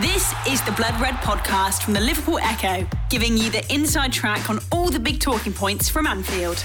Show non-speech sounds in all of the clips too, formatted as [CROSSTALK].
This is the Blood Red podcast from the Liverpool Echo, giving you the inside track on all the big talking points from Anfield.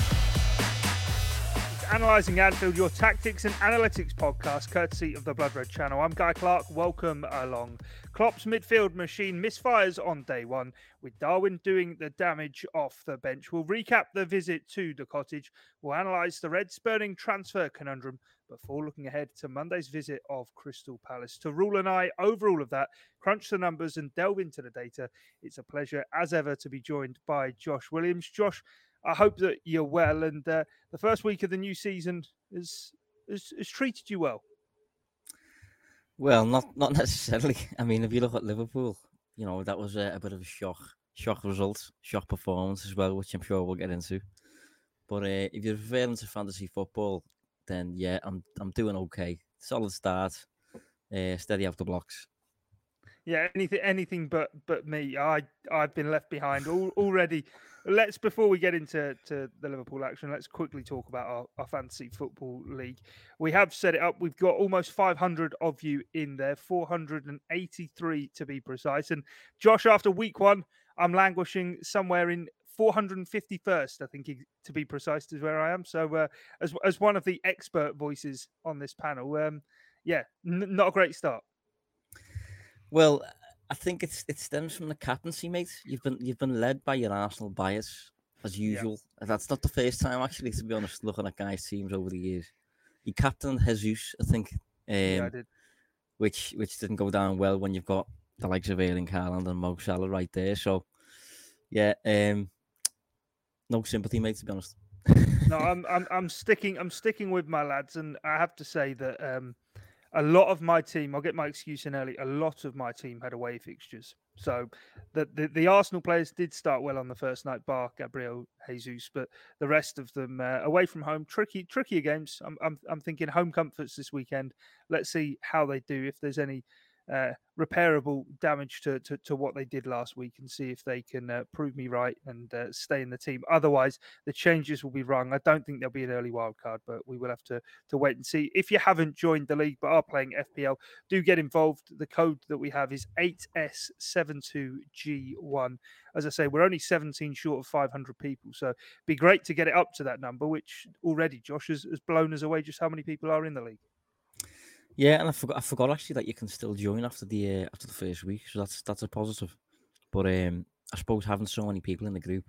It's analysing Anfield, your tactics and analytics podcast, courtesy of the Blood Red channel. I'm Guy Clark. Welcome along. Klopp's midfield machine misfires on day one, with Darwin doing the damage off the bench. We'll recap the visit to the cottage. We'll analyse the red spurning transfer conundrum before looking ahead to Monday's visit of Crystal Palace. To rule and I over all of that, crunch the numbers and delve into the data. It's a pleasure, as ever, to be joined by Josh Williams. Josh, I hope that you're well, and uh, the first week of the new season has, has, has treated you well. Well, not not [LAUGHS] necessarily. I mean, if you look at Liverpool, you know that was a, a bit of a shock, shock result, shock performance as well, which I'm sure we'll get into. But uh, if you're referring to fantasy football, then yeah, I'm I'm doing okay. Solid start, uh, steady off the blocks. Yeah, anything anything but but me. I I've been left behind all, [LAUGHS] already. Let's before we get into to the Liverpool action, let's quickly talk about our, our fantasy football league. We have set it up. We've got almost 500 of you in there, 483 to be precise. And Josh, after week one, I'm languishing somewhere in 451st, I think, to be precise, is where I am. So, uh, as as one of the expert voices on this panel, um, yeah, n- not a great start. Well, I think it's it stems from the captaincy, mate. You've been you've been led by your Arsenal bias as usual. Yeah. That's not the first time, actually, to be honest. Looking at guys' teams over the years, he captained Jesus, I think. Um, yeah, I did. Which which didn't go down well when you've got the likes of Erling Haaland and Mo Salah right there. So, yeah, um, no sympathy, mate. To be honest. no, I'm I'm I'm sticking I'm sticking with my lads, and I have to say that um, a lot of my team, I'll get my excuse in early. A lot of my team had away fixtures, so the the, the Arsenal players did start well on the first night, bar Gabriel Jesus, but the rest of them uh, away from home, tricky trickier games. I'm, I'm I'm thinking home comforts this weekend. Let's see how they do. If there's any uh, repairable damage to, to, to, what they did last week and see if they can uh, prove me right and uh, stay in the team. Otherwise, the changes will be wrong. I don't think there'll be an early wild card, but we will have to, to wait and see. If you haven't joined the league but are playing FPL, do get involved. The code that we have is 8S72G1. As I say, we're only 17 short of 500 people, so be great to get it up to that number, which already, Josh, has, has blown us away just how many people are in the league. Yeah, and I forgot I forgot actually that you can still join after the uh, after the first week, so that's that's a positive. But um, I suppose having so many people in the group,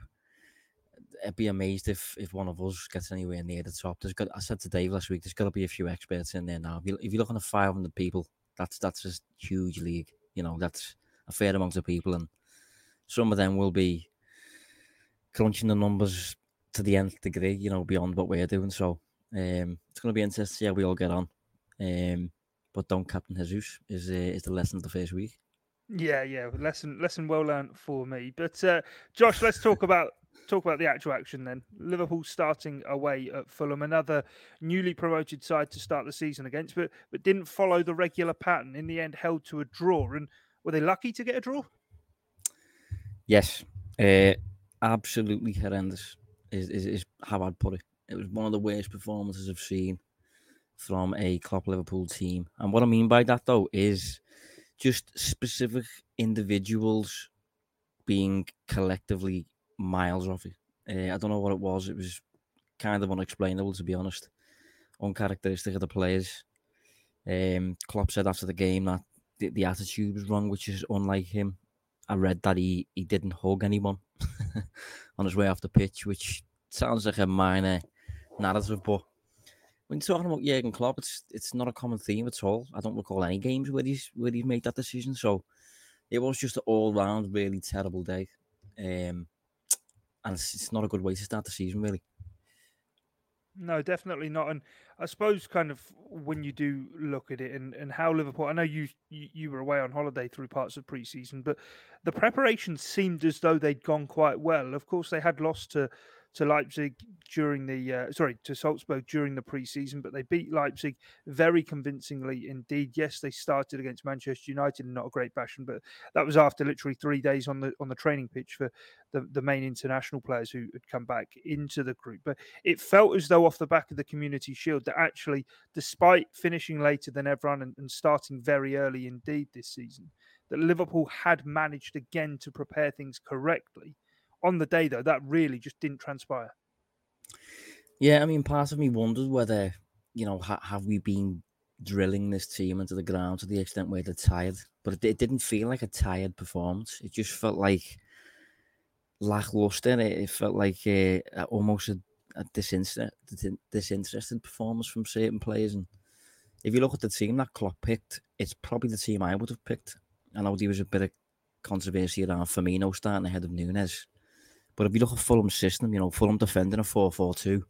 I'd be amazed if if one of us gets anywhere near the top. There's got I said to Dave last week, there's got to be a few experts in there now. If, you, if you're at 500 people, that's that's a huge league. You know, that's a fair amount of people, and some of them will be crunching the numbers to the nth degree. You know, beyond what we're doing. So um, it's going to be interesting to see how we all get on. Um, but don't captain Jesus is uh, is the lesson of the first week. Yeah, yeah, lesson lesson well learned for me. But uh, Josh, let's talk about talk about the actual action then. Liverpool starting away at Fulham, another newly promoted side to start the season against, but but didn't follow the regular pattern. In the end, held to a draw. And were they lucky to get a draw? Yes, uh, absolutely horrendous. Is, is is how I'd put it. It was one of the worst performances I've seen from a Klopp Liverpool team. And what I mean by that, though, is just specific individuals being collectively miles off. Uh, I don't know what it was. It was kind of unexplainable, to be honest. Uncharacteristic of the players. Um, Klopp said after the game that the, the attitude was wrong, which is unlike him. I read that he, he didn't hug anyone [LAUGHS] on his way off the pitch, which sounds like a minor narrative, but when talking about Jurgen Klopp, it's it's not a common theme at all. I don't recall any games where he's where he's made that decision. So it was just an all round really terrible day, um, and it's, it's not a good way to start the season, really. No, definitely not. And I suppose, kind of, when you do look at it and, and how Liverpool, I know you, you you were away on holiday through parts of preseason, but the preparation seemed as though they'd gone quite well. Of course, they had lost to to Leipzig during the uh, sorry to Salzburg during the preseason, but they beat Leipzig very convincingly indeed. Yes, they started against Manchester United in not a great fashion, but that was after literally three days on the on the training pitch for the, the main international players who had come back into the group. But it felt as though off the back of the Community Shield that actually, despite finishing later than everyone and, and starting very early indeed this season, that Liverpool had managed again to prepare things correctly. On the day, though, that really just didn't transpire. Yeah, I mean, part of me wonders whether, you know, ha- have we been drilling this team into the ground to the extent where they're tired? But it, it didn't feel like a tired performance. It just felt like lackluster. It, it felt like uh, almost a, a disinterested, performance from certain players. And if you look at the team that Klopp picked, it's probably the team I would have picked. I know there was a bit of controversy around Firmino starting ahead of Nunez. But if you look at Fulham's system, you know, Fulham defending a 4 4 2.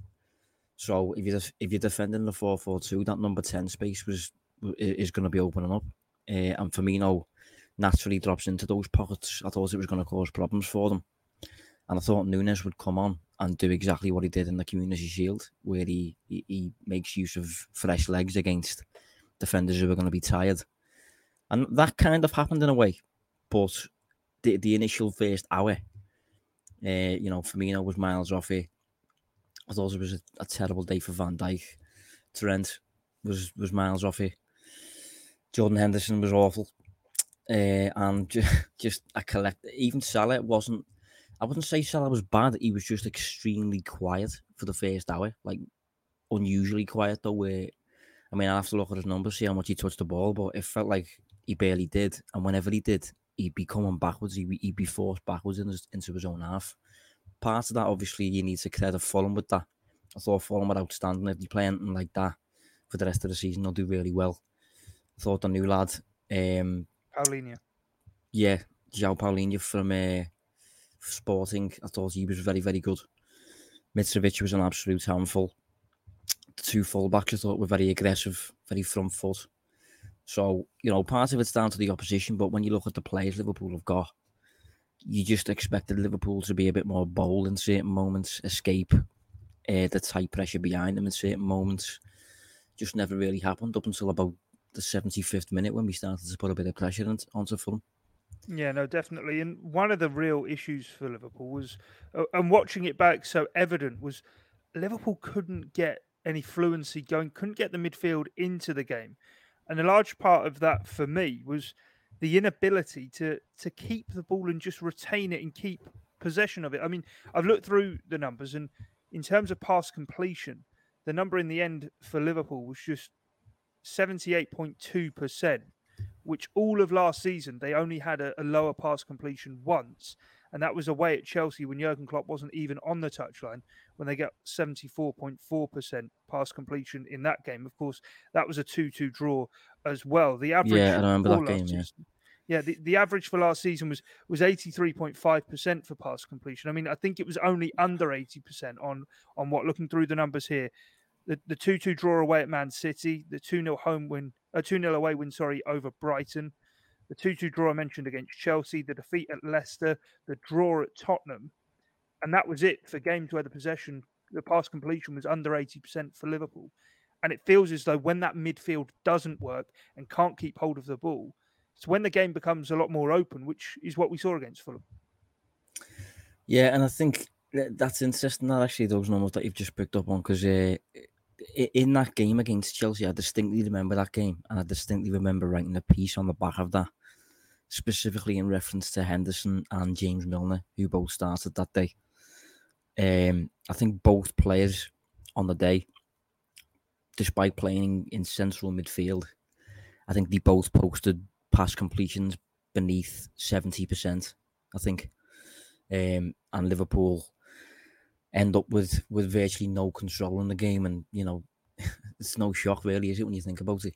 So if you're, if you're defending the 4 4 2, that number 10 space was is going to be opening up. Uh, and Firmino naturally drops into those pockets. I thought it was going to cause problems for them. And I thought Nunez would come on and do exactly what he did in the Community Shield, where he, he, he makes use of fresh legs against defenders who are going to be tired. And that kind of happened in a way. But the, the initial first hour, uh, you know, Firmino was miles off it. I thought it was a, a terrible day for Van Dijk. Trent was was miles off it. Jordan Henderson was awful. Uh, and just, [LAUGHS] just a collect. Even Salah wasn't I wouldn't say Salah was bad. He was just extremely quiet for the first hour, like unusually quiet though. Where I mean, I have to look at his numbers, see how much he touched the ball, but it felt like he barely did. And whenever he did, he'd be coming backwards, he'd, he'd be forced backwards in his, into his own half. Part of that, obviously, you need to credit Fulham with that. I thought Fulham were outstanding. If you play anything like that for the rest of the season, they'll do really well. I thought the new lad... Um, Paulinho. Yeah, João Paulinho from uh, Sporting. I thought he was very, very good. Mitrovic was an absolute handful. The two fullbacks I thought were very aggressive, very front foot. So, you know, part of it's down to the opposition, but when you look at the players Liverpool have got, you just expected Liverpool to be a bit more bold in certain moments, escape uh, the tight pressure behind them in certain moments. Just never really happened up until about the 75th minute when we started to put a bit of pressure onto Fulham. Yeah, no, definitely. And one of the real issues for Liverpool was, uh, and watching it back so evident, was Liverpool couldn't get any fluency going, couldn't get the midfield into the game. And a large part of that for me was the inability to to keep the ball and just retain it and keep possession of it. I mean, I've looked through the numbers, and in terms of pass completion, the number in the end for Liverpool was just 78.2% which all of last season they only had a, a, lower pass completion once, and that was away at Chelsea when Jurgen Klopp wasn't even on the touchline when they got 74.4% pass completion in that game. Of course, that was a 2-2 draw as well. The average Yeah, I remember that game, yeah. Season, yeah, the, the average for last season was was 83.5% for pass completion. I mean, I think it was only under 80% on on what looking through the numbers here. The the 2-2 draw away at Man City, the 2-0 home win a 2 0 away win, sorry, over Brighton. The 2 2 draw I mentioned against Chelsea, the defeat at Leicester, the draw at Tottenham. And that was it for games where the possession, the pass completion was under 80% for Liverpool. And it feels as though when that midfield doesn't work and can't keep hold of the ball, it's when the game becomes a lot more open, which is what we saw against Fulham. Yeah, and I think that's interesting that actually those numbers that you've just picked up on because uh, in that game against Chelsea, I distinctly remember that game, and I distinctly remember writing a piece on the back of that, specifically in reference to Henderson and James Milner, who both started that day. Um, I think both players on the day, despite playing in central midfield, I think they both posted pass completions beneath seventy percent. I think, um, and Liverpool end up with with virtually no control in the game, and you know, [LAUGHS] it's no shock really, is it when you think about it?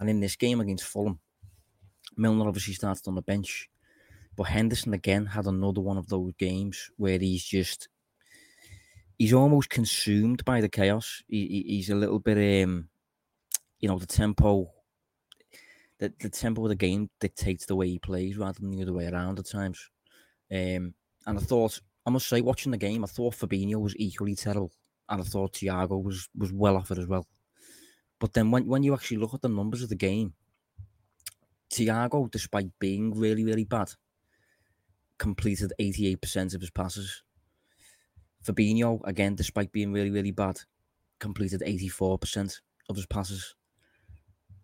And in this game against Fulham, Milner obviously started on the bench, but Henderson again had another one of those games where he's just he's almost consumed by the chaos. He, he, he's a little bit, um, you know, the tempo. The, the tempo of the game dictates the way he plays rather than the other way around at times. Um, and I thought I must say, watching the game, I thought Fabinho was equally terrible, and I thought Thiago was was well off it as well. But then when when you actually look at the numbers of the game, Thiago, despite being really really bad, completed 88% of his passes. Fabinho, again, despite being really, really bad, completed 84% of his passes.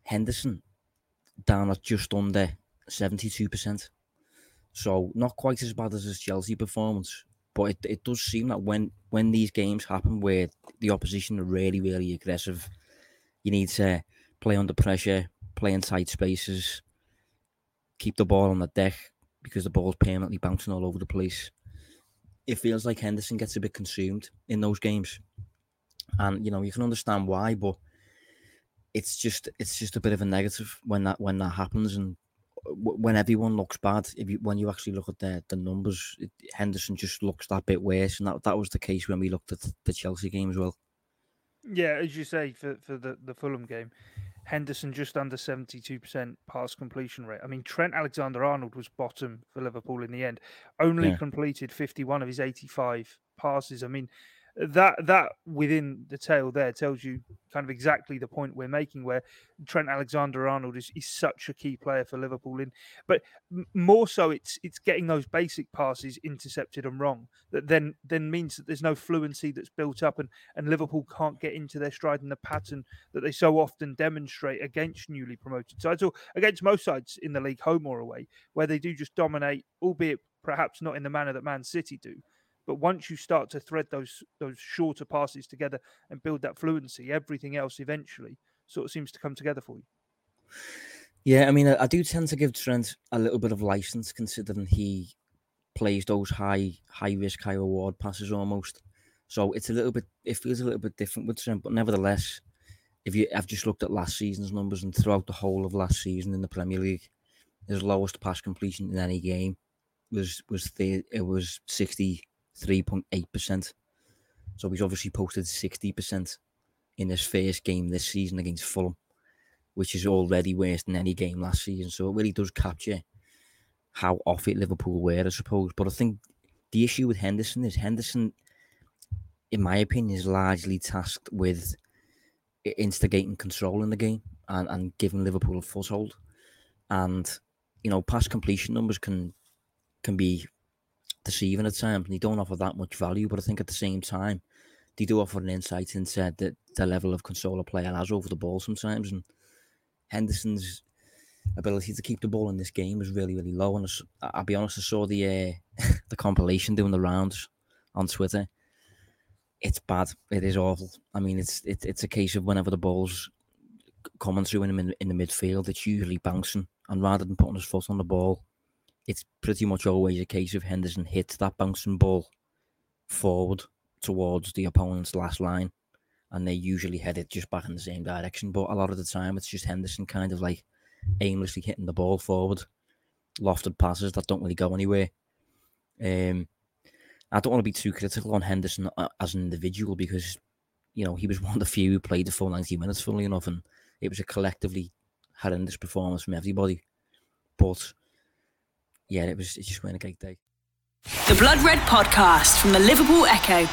Henderson, down at just under 72%. So not quite as bad as his Chelsea performance, but it, it does seem that when when these games happen where the opposition are really, really aggressive, you need to play under pressure, play in tight spaces, keep the ball on the deck because the ball's permanently bouncing all over the place. It feels like Henderson gets a bit consumed in those games. And you know, you can understand why, but it's just it's just a bit of a negative when that when that happens and when everyone looks bad, if you when you actually look at the the numbers, it, Henderson just looks that bit worse, and that, that was the case when we looked at the Chelsea game as well. Yeah, as you say for for the the Fulham game, Henderson just under seventy two percent pass completion rate. I mean, Trent Alexander Arnold was bottom for Liverpool in the end, only yeah. completed fifty one of his eighty five passes. I mean, that that within the tale there tells you kind of exactly the point we're making where Trent Alexander Arnold is, is such a key player for Liverpool in but more so it's it's getting those basic passes intercepted and wrong that then then means that there's no fluency that's built up and and Liverpool can't get into their stride in the pattern that they so often demonstrate against newly promoted sides or against most sides in the league home or away where they do just dominate albeit perhaps not in the manner that Man City do but once you start to thread those those shorter passes together and build that fluency, everything else eventually sort of seems to come together for you. Yeah, I mean, I, I do tend to give Trent a little bit of license considering he plays those high high risk, high reward passes almost. So it's a little bit it feels a little bit different with Trent, but nevertheless, if you I've just looked at last season's numbers and throughout the whole of last season in the Premier League, his lowest pass completion in any game was was the it was sixty 3.8%. So he's obviously posted 60% in his first game this season against Fulham, which is already worse than any game last season. So it really does capture how off it Liverpool were, I suppose. But I think the issue with Henderson is Henderson, in my opinion, is largely tasked with instigating control in the game and, and giving Liverpool a foothold. And, you know, pass completion numbers can can be deceiving at times, and they don't offer that much value. But I think at the same time, they do offer an insight into the, the level of control a player has over the ball sometimes. And Henderson's ability to keep the ball in this game is really, really low. And I'll be honest, I saw the uh, [LAUGHS] the compilation doing the rounds on Twitter. It's bad. It is awful. I mean, it's it, it's a case of whenever the ball's coming through him in, in the midfield, it's usually bouncing, and rather than putting his foot on the ball, it's pretty much always a case of Henderson hits that bouncing ball forward towards the opponent's last line, and they usually head it just back in the same direction. But a lot of the time, it's just Henderson kind of like aimlessly hitting the ball forward, lofted passes that don't really go anywhere. Um, I don't want to be too critical on Henderson uh, as an individual because, you know, he was [LAUGHS] one of the few who played the full 90 minutes, funnily enough, and it was a collectively horrendous performance from everybody. But yeah, it was it just went a great day. The Blood Red Podcast from the Liverpool Echo.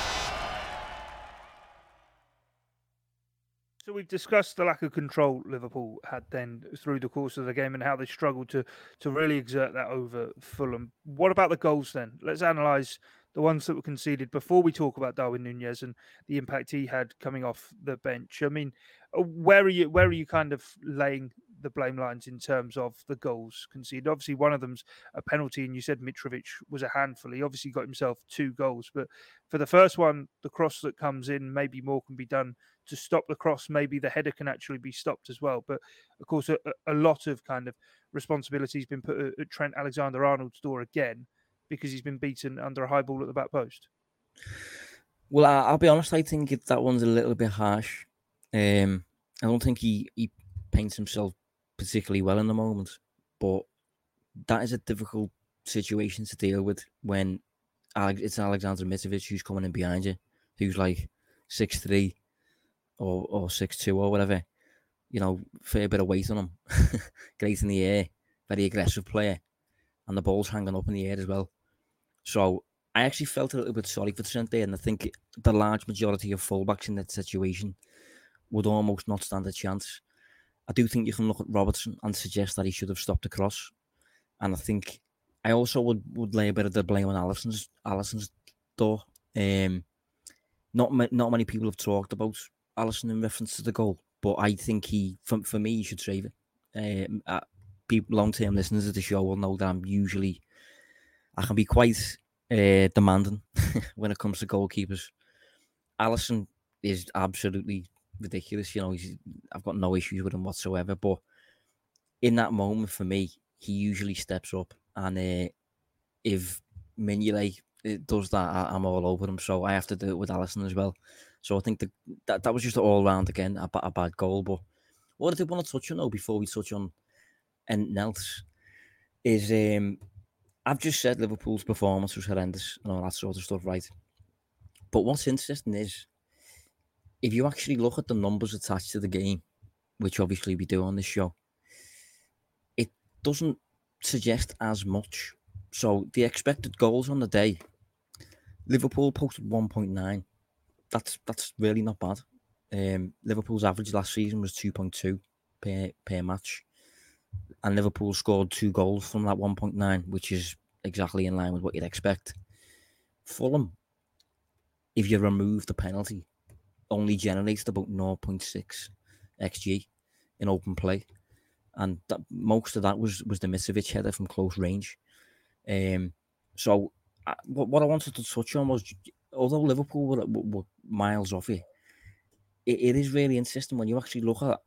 So we've discussed the lack of control Liverpool had then through the course of the game and how they struggled to to really exert that over Fulham. What about the goals then? Let's analyse the ones that were conceded before we talk about Darwin Nunez and the impact he had coming off the bench. I mean, uh, where are you where are you kind of laying the blame lines in terms of the goals conceded. Obviously, one of them's a penalty, and you said Mitrovic was a handful. He obviously got himself two goals, but for the first one, the cross that comes in, maybe more can be done to stop the cross. Maybe the header can actually be stopped as well. But of course, a, a lot of kind of responsibility has been put at Trent Alexander Arnold's door again because he's been beaten under a high ball at the back post. Well, I'll be honest. I think that one's a little bit harsh. Um, I don't think he, he paints himself particularly well in the moment. But that is a difficult situation to deal with when it's Alexander Mitrovic who's coming in behind you, who's like six three or or six two or whatever. You know, fair bit of weight on him, [LAUGHS] great in the air, very aggressive player, and the ball's hanging up in the air as well. So I actually felt a little bit sorry for Trent there, and I think the large majority of fullbacks in that situation would almost not stand a chance. I do think you can look at Robertson and suggest that he should have stopped the cross, and I think I also would, would lay a bit of the blame on Alisson's Alisson's door. Um, not not many people have talked about Alisson in reference to the goal, but I think he, for, for me, he should save it. Um, uh, long term listeners of the show will know that I'm usually I can be quite uh, demanding [LAUGHS] when it comes to goalkeepers. Alisson is absolutely ridiculous. You know, I've got no issues with him whatsoever. But in that moment, for me, he usually steps up, and uh, if Mignolet uh, does that, I, am all over him. So I have to do it with Alisson as well. So I think the, that that was just all round again a, a bad goal. But what I did want to touch on though before we touch on and else is um, I've just said Liverpool's performance was horrendous and all that sort of stuff, right? But what's interesting is if you actually look at the numbers attached to the game, which obviously we do on this show, it doesn't suggest as much. So the expected goals on the day, Liverpool posted 1.9. That's that's really not bad. Um, Liverpool's average last season was 2.2 per per match, and Liverpool scored two goals from that 1.9, which is exactly in line with what you'd expect. Fulham, if you remove the penalty, only generated about 0.6 xg in open play, and that, most of that was was the Mitrovic header from close range. Um, so uh, what, what I wanted to touch on was, although Liverpool were, were, were miles off it, it, it is really interesting when you actually look at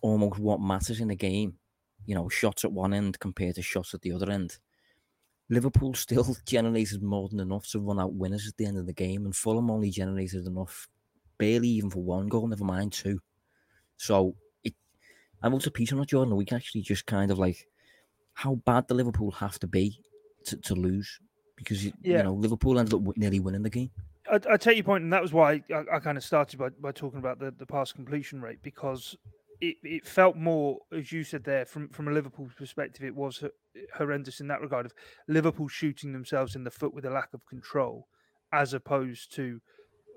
almost what matters in a game. You know, shots at one end compared to shots at the other end. Liverpool [LAUGHS] still generated more than enough to run out winners at the end of the game, and Fulham only generated enough barely even for one goal, never mind two. So it, I wrote a piece on it during the week actually, just kind of like how bad the Liverpool have to be to, to lose because yeah. you know Liverpool ended up nearly winning the game. I, I take your point, and that was why I, I kind of started by, by talking about the, the pass completion rate because it, it felt more, as you said there, from from a Liverpool perspective, it was horrendous in that regard of Liverpool shooting themselves in the foot with a lack of control, as opposed to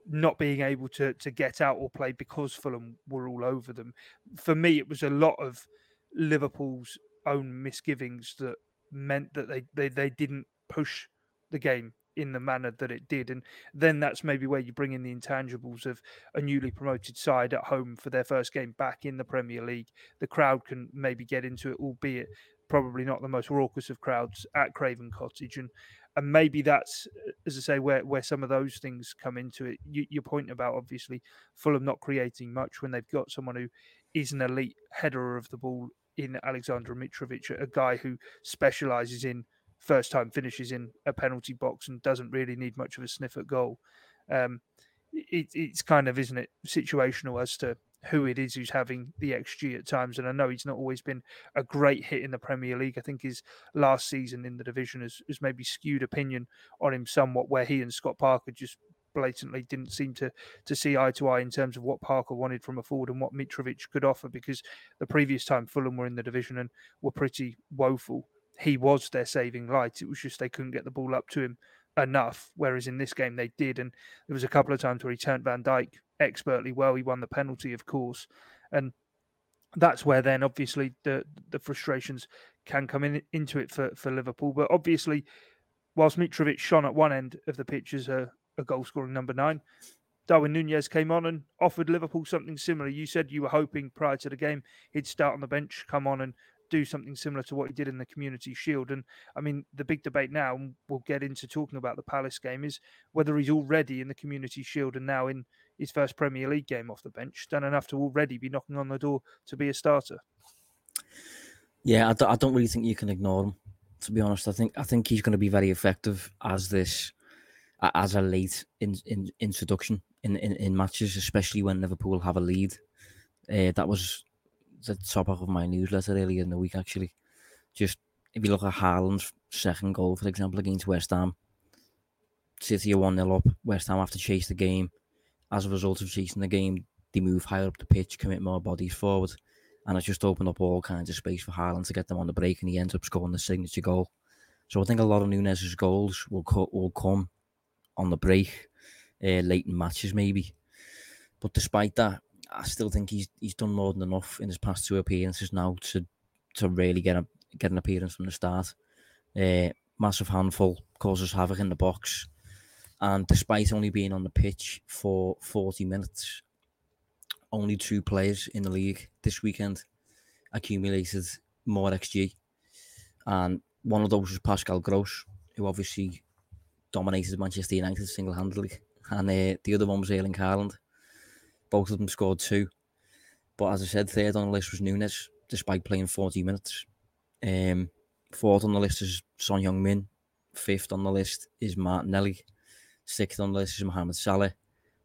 not being able to to get out or play because Fulham were all over them. For me, it was a lot of Liverpool's own misgivings that meant that they they, they didn't push the game in the manner that it did. And then that's maybe where you bring in the intangibles of a newly promoted side at home for their first game back in the Premier League. The crowd can maybe get into it, albeit probably not the most raucous of crowds at Craven Cottage. And and maybe that's, as I say, where where some of those things come into it. You, your point about obviously Fulham not creating much when they've got someone who is an elite header of the ball in Alexander Mitrovic, a guy who specialises in first time finishes in a penalty box and doesn't really need much of a sniff at goal. Um, it, it's kind of, isn't it, situational as to who it is who's having the XG at times. And I know he's not always been a great hit in the Premier League. I think his last season in the division has, has maybe skewed opinion on him somewhat, where he and Scott Parker just blatantly didn't seem to to see eye to eye in terms of what Parker wanted from a forward and what Mitrovic could offer. Because the previous time Fulham were in the division and were pretty woeful, he was their saving light. It was just they couldn't get the ball up to him enough. Whereas in this game they did, and there was a couple of times where he turned Van Dijk expertly well. He won the penalty, of course, and that's where then obviously the the frustrations can come in into it for for Liverpool. But obviously, whilst Mitrovic shone at one end of the pitch as a, a goal scoring number nine. Darwin Nunez came on and offered Liverpool something similar. You said you were hoping prior to the game he'd start on the bench, come on and do something similar to what he did in the Community Shield. And I mean, the big debate now, and we'll get into talking about the Palace game, is whether he's already in the Community Shield and now in his first Premier League game off the bench, done enough to already be knocking on the door to be a starter. Yeah, I d- I don't really think you can ignore him. To be honest, I think I think he's going to be very effective as this as a late in, in introduction in, in, in matches, especially when Liverpool have a lead. Uh, that was the topic of my newsletter earlier in the week, actually. Just if you look at Haaland's second goal, for example, against West Ham, City are 1 0 up. West Ham have to chase the game. As a result of chasing the game, they move higher up the pitch, commit more bodies forward, and it's just opened up all kinds of space for Haaland to get them on the break, and he ends up scoring the signature goal. So I think a lot of Nunez's goals will co- will come on the break, uh, late in matches maybe. But despite that, I still think he's he's done more than enough in his past two appearances now to to really get a get an appearance from the start. Uh, massive handful causes havoc in the box, and despite only being on the pitch for forty minutes, only two players in the league this weekend accumulated more XG, and one of those was Pascal Gross, who obviously dominated Manchester United single handedly, and uh, the other one was Erling Haaland. Both of them scored two. But as I said, third on the list was Nunez, despite playing 40 minutes. Um, fourth on the list is Son Heung-min. Fifth on the list is Martinelli. Sixth on the list is Mohamed Salah.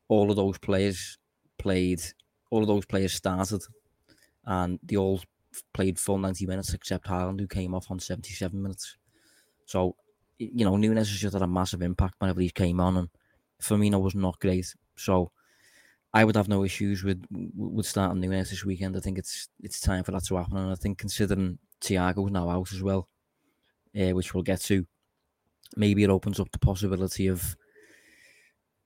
All of those players played, all of those players started, and they all played full 90 minutes except Haaland, who came off on 77 minutes. So, you know, Nunez has just had a massive impact whenever he came on, and Firmino was not great. So, I would have no issues with with starting Nunez this weekend. I think it's it's time for that to happen, and I think considering Thiago's now out as well, uh, which we'll get to, maybe it opens up the possibility of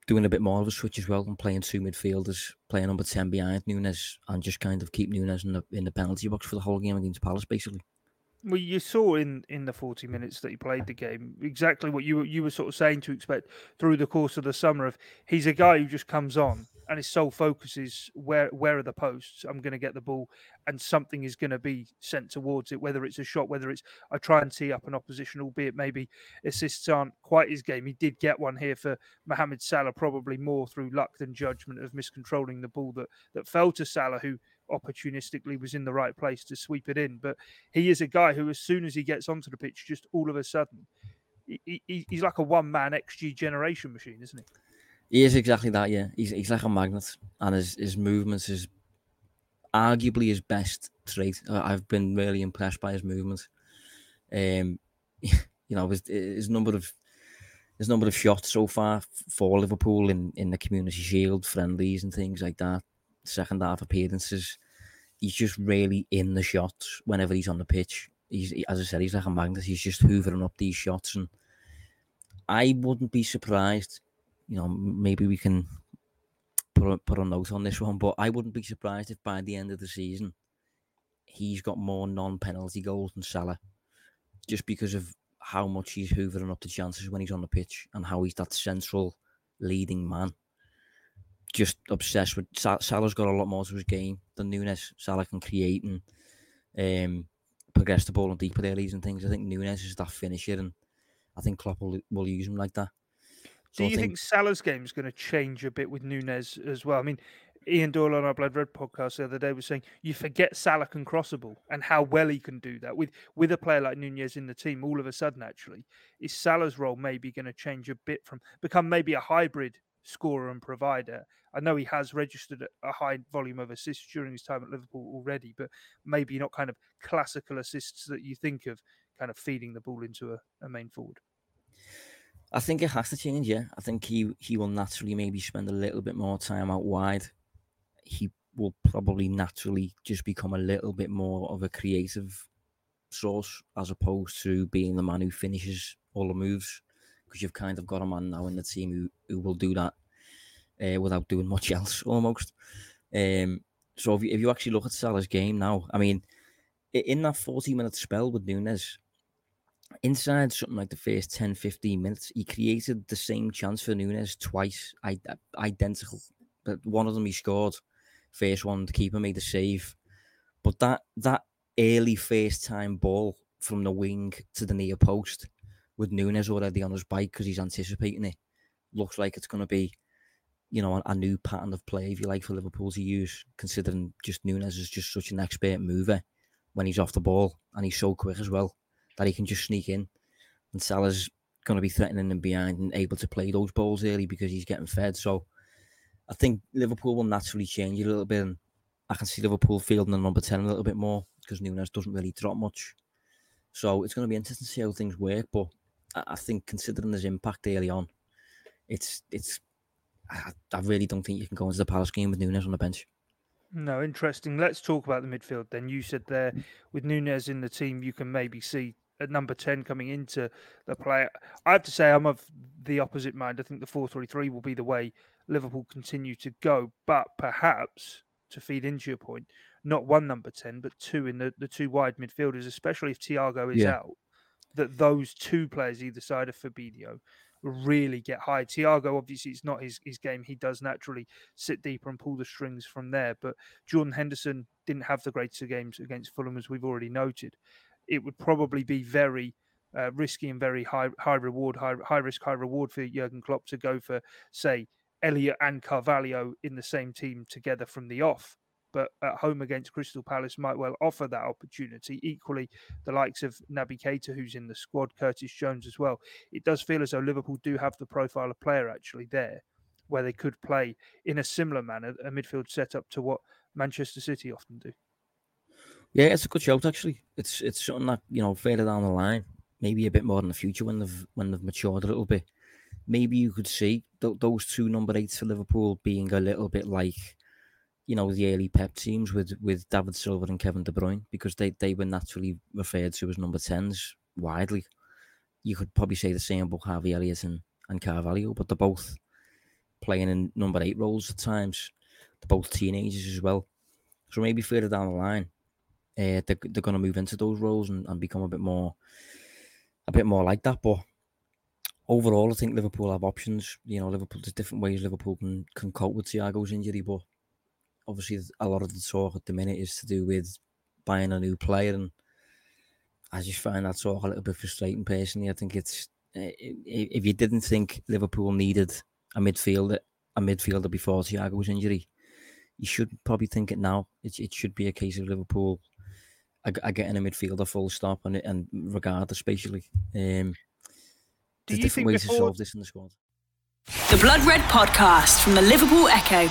doing a bit more of a switch as well and playing two midfielders, playing number ten behind Nunez, and just kind of keep Nunez in the in the penalty box for the whole game against Palace, basically. Well, you saw in, in the forty minutes that he played the game exactly what you you were sort of saying to expect through the course of the summer. Of he's a guy who just comes on and his sole focus is where where are the posts? I'm going to get the ball, and something is going to be sent towards it. Whether it's a shot, whether it's I try and tee up an opposition, albeit maybe assists aren't quite his game. He did get one here for Mohamed Salah, probably more through luck than judgment of miscontrolling the ball that that fell to Salah, who opportunistically was in the right place to sweep it in. But he is a guy who, as soon as he gets onto the pitch, just all of a sudden, he, he, he's like a one man XG generation machine, isn't he? He is exactly that, yeah. He's he's like a magnet, and his his movements is arguably his best trait. I've been really impressed by his movements. Um, [LAUGHS] you know, his, his number of his number of shots so far for Liverpool in, in the Community Shield friendlies and things like that. Second half appearances, he's just really in the shots whenever he's on the pitch. He's as I said, he's like a magnet. He's just hoovering up these shots, and I wouldn't be surprised you know, maybe we can put a, put a note on this one, but I wouldn't be surprised if by the end of the season he's got more non-penalty goals than Salah, just because of how much he's hoovering up the chances when he's on the pitch and how he's that central leading man. Just obsessed with Salah's got a lot more to his game than Nunez. Salah can create and um, progress the ball in deeper areas and things. I think Nunez is that finisher, and I think Klopp will, will use him like that. Do you think Salah's game is going to change a bit with Nunez as well? I mean, Ian Doyle on our Blood Red podcast the other day was saying you forget Salah can crossable and how well he can do that with with a player like Nunez in the team. All of a sudden, actually, is Salah's role maybe going to change a bit from become maybe a hybrid scorer and provider? I know he has registered a high volume of assists during his time at Liverpool already, but maybe not kind of classical assists that you think of, kind of feeding the ball into a, a main forward. I think it has to change. Yeah, I think he he will naturally maybe spend a little bit more time out wide. He will probably naturally just become a little bit more of a creative source as opposed to being the man who finishes all the moves because you've kind of got a man now in the team who, who will do that uh, without doing much [LAUGHS] else almost. Um, so if you, if you actually look at Salah's game now, I mean, in that 40 minute spell with Nunez, inside something like the first 10 15 minutes, he created the same chance for Nunez twice, identical. But one of them he scored, first one, the keeper made the save. But that that early first time ball from the wing to the near post with Nunez already on his bike because he's anticipating it, looks like it's going to be, you know, a, a, new pattern of play, if you like, for Liverpool to use, considering just Nunez is just such an expert mover when he's off the ball and he's so quick as well that he can just sneak in. And Salah's going to be threatening him behind and able to play those balls early because he's getting fed. So I think Liverpool will naturally change a little bit. And I can see Liverpool fielding the number 10 a little bit more because Nunez doesn't really drop much. So it's going to be interesting to see how things work. But I think considering his impact early on, it's it's I, I really don't think you can go into the Palace game with Nunez on the bench. No, interesting. Let's talk about the midfield then. You said there with Nunez in the team, you can maybe see at number 10 coming into the play. I have to say, I'm of the opposite mind. I think the 4 3 3 will be the way Liverpool continue to go, but perhaps to feed into your point, not one number 10, but two in the, the two wide midfielders, especially if Thiago is yeah. out, that those two players either side of Fabinho really get high. Thiago, obviously, it's not his, his game. He does naturally sit deeper and pull the strings from there. But Jordan Henderson didn't have the greatest of games against Fulham, as we've already noted. It would probably be very uh, risky and very high high reward, high high risk, high reward for Jurgen Klopp to go for, say, Elliott and Carvalho in the same team together from the off but at home against Crystal Palace might well offer that opportunity. Equally, the likes of Naby Keita, who's in the squad, Curtis Jones as well. It does feel as though Liverpool do have the profile of player actually there, where they could play in a similar manner, a midfield setup to what Manchester City often do. Yeah, it's a good shout actually. It's it's something that you know further down the line, maybe a bit more in the future when they've when they've matured a little bit. Maybe you could see th- those two number eights for Liverpool being a little bit like you know, the early Pep teams with with David Silva and Kevin De Bruyne because they, they were naturally referred to as number 10s widely. You could probably say the same about Harvey Elliott and, and Carvalho, but they're both playing in number eight roles at times. They're both teenagers as well. So maybe further down the line, uh, they're, they're going to move into those roles and, and become a bit more a bit more like that. But overall, I think Liverpool have options. You know, Liverpool there's different ways Liverpool can, can cope with Thiago's injury, but obviously a lot of the talk at the minute is to do with buying a new player, and I just find that talk a little bit frustrating. Personally, I think it's eh, if you didn't think Liverpool needed a midfielder, a midfielder before Thiago's injury, you should probably think it now. It, it should be a case of Liverpool are, getting a midfielder full stop, and it and regardless, basically. Um, there's different ways before... to solve this in the squad. The Blood Red Podcast from the Liverpool Echo.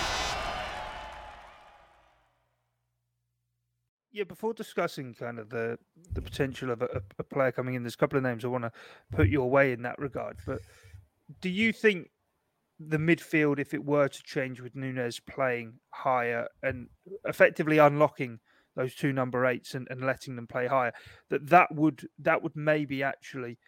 Yeah, before discussing kind of the the potential of a, a, player coming in, there's a couple of names I want to put your way in that regard. But do you think the midfield, if it were to change with Nunez playing higher and effectively unlocking those two number eights and, and letting them play higher, that that would that would maybe actually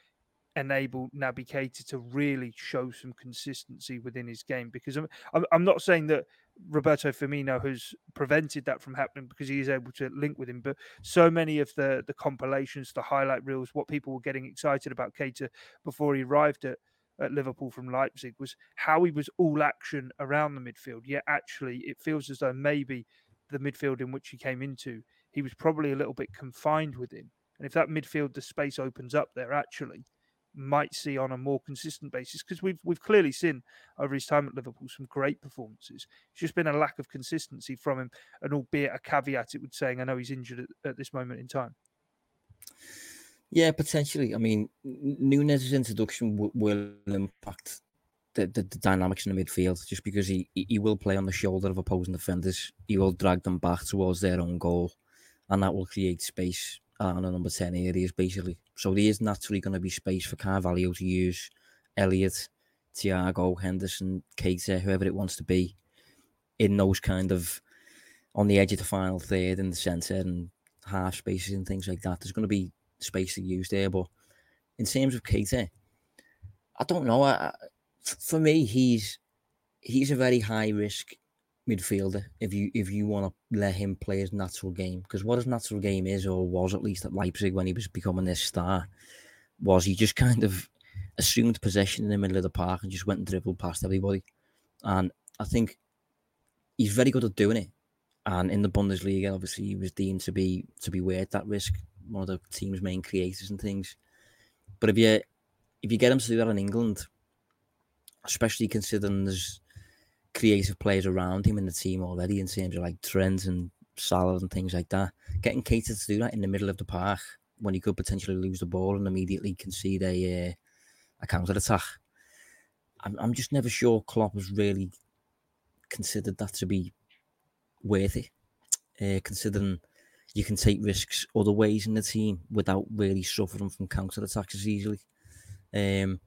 enable Naby Keita to really show some consistency within his game? Because I'm I'm not saying that Roberto Firmino has prevented that from happening because he is able to link with him. But so many of the the compilations, the highlight reels, what people were getting excited about Keita before he arrived at, at Liverpool from Leipzig was how he was all action around the midfield. Yet actually, it feels as though maybe the midfield in which he came into, he was probably a little bit confined within. And if that midfield, the space opens up there, actually, might see on a more consistent basis because we've we've clearly seen over his time at Liverpool some great performances. It's just been a lack of consistency from him, and albeit a caveat, it would saying I know he's injured at, at this moment in time. Yeah, potentially. I mean, Nunez's introduction w- will impact the, the, the, dynamics in the midfield just because he, he will play on the shoulder of opposing defenders. He will drag them back towards their own goal, and that will create space on a number 10 areas, basically. So there is naturally going to be space for Carvalho to use Elliott, Thiago, Henderson, Keita, whoever it wants to be, in those kind of on the edge of the final third in the centre and half spaces and things like that. There's going to be space to use there. But in terms of Keita, I don't know. I, for me, he's he's a very high risk midfielder if you if you want to let him play his natural game. Because what his natural game is, or was at least at Leipzig when he was becoming this star, was he just [LAUGHS] kind of assumed possession in the middle of the park and just went and dribbled past everybody. And I think he's very good at doing it. And in the Bundesliga, obviously, he was deemed to be to be worth that risk, one of the team's main creators and things. But if you if you get him to do that in England, especially considering there's creative players around him in the team already in terms of like Trent and Salah and things like that. Getting Keita to do that in the middle of the park when he could potentially lose the ball and immediately concede a uh, a counter attack. I'm I'm just never sure Klopp has really considered that to be worthy, uh, considering you can take risks other ways in the team without really suffering from counter attacks as easily. Um,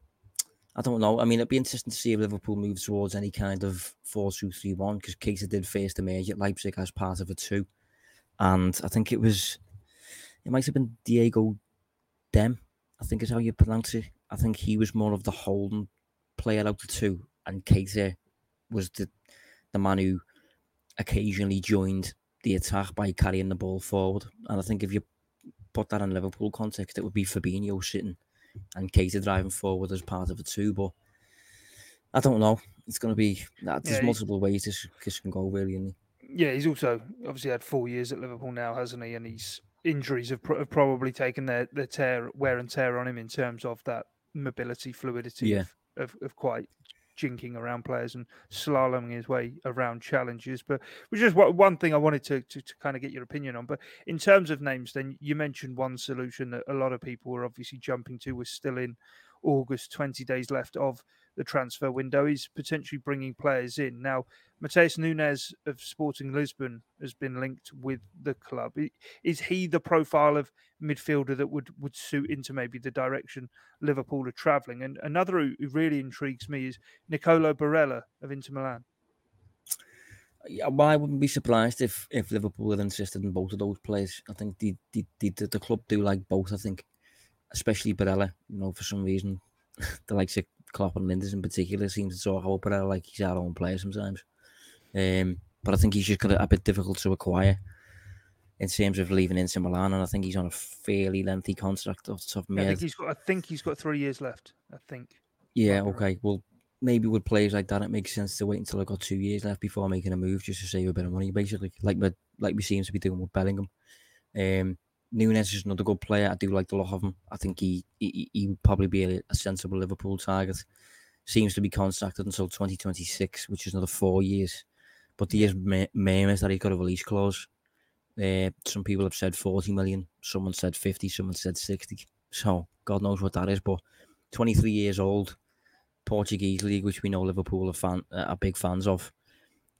I don't know. I mean, it'd be interesting to see if Liverpool moves towards any kind of 4 2 3 1 because Keita did first emerge at Leipzig as part of a two. And I think it was, it might have been Diego Demme I think is how you pronounce it. I think he was more of the holding player out of the two, and Keita was the the man who occasionally joined the attack by carrying the ball forward. And I think if you put that in Liverpool context, it would be Fabinho sitting and Keita driving forward as part of it too. But I don't know. It's going to be there's yeah, multiple ways this, this can go, really. Isn't Yeah, he's also obviously had four years at Liverpool now, hasn't he? And his injuries have, have probably taken their, their tear, wear and tear on him in terms of that mobility, fluidity yeah. of, of, of quite jinking around players and slaloming his way around challenges. But which is what one thing I wanted to, to, to kind of get your opinion on. But in terms of names, then you mentioned one solution that a lot of people were obviously jumping to was still in August, 20 days left of the transfer window. He's potentially bringing players in. Now, Matheus Nunes of Sporting Lisbon has been linked with the club. Is he the profile of midfielder that would, would suit into maybe the direction Liverpool are travelling? And another who really intrigues me is Nicolo Barella of Inter Milan. Yeah, well, I wouldn't be surprised if, if Liverpool had insisted in both of those players. I think the, the, the, the club do like both, I think, especially Barella. You know, for some reason, [LAUGHS] the likes of Klopp and Lijnders in particular seem to talk about Barella like he's our own player sometimes. Um, but I think he's just got a, a bit difficult to acquire in terms of leaving Inter Milan, and I think he's on a fairly lengthy contract off the top of my I think he's got. I think he's got three years left. I think. Yeah. Okay. Well, maybe with players like that, it makes sense to wait until I've got two years left before making a move, just to save a bit of money, basically, like we like we seem to be doing with Bellingham. Um, Nunes is another good player. I do like the look of him. I think he he, he would probably be a, a sensible Liverpool target. Seems to be contracted until 2026, which is another four years. But the main is that he's got a release clause. Uh, some people have said 40 million, someone said 50, someone said 60. So God knows what that is. But 23 years old, Portuguese league, which we know Liverpool are fan uh, are big fans of.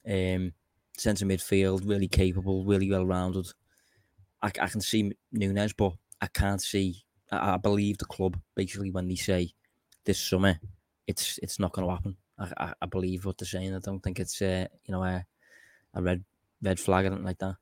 Um, centre midfield, really capable, really well rounded. I, I can see Nunes, but I can't see. I, I, believe the club basically when they say this summer, it's it's not going to happen. I, I, believe what they're saying. I don't think it's uh, you know a, a red red flag or anything like that.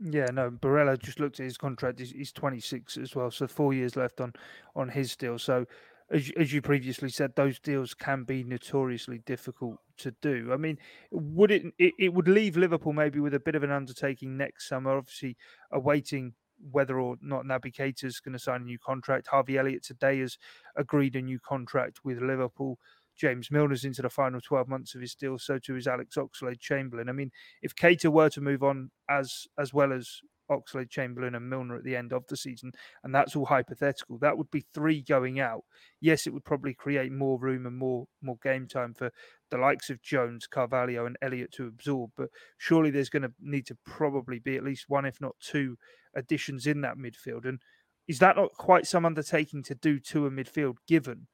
Yeah, no. Barella just looked at his contract. He's, he's 26 as well, so four years left on on his deal. So, as as you previously said, those deals can be notoriously difficult to do. I mean, would it, it it would leave Liverpool maybe with a bit of an undertaking next summer? Obviously, awaiting whether or not Naby Keita is going to sign a new contract. Harvey Elliott today has agreed a new contract with Liverpool. James Milner's into the final 12 months of his deal, so too is Alex Oxlade Chamberlain. I mean, if Keita were to move on as as well as Oxlade Chamberlain and Milner at the end of the season, and that's all hypothetical, that would be three going out. Yes, it would probably create more room and more more game time for the likes of Jones, Carvalho, and Elliott to absorb, but surely there's going to need to probably be at least one, if not two, additions in that midfield. And is that not quite some undertaking to do to a midfield given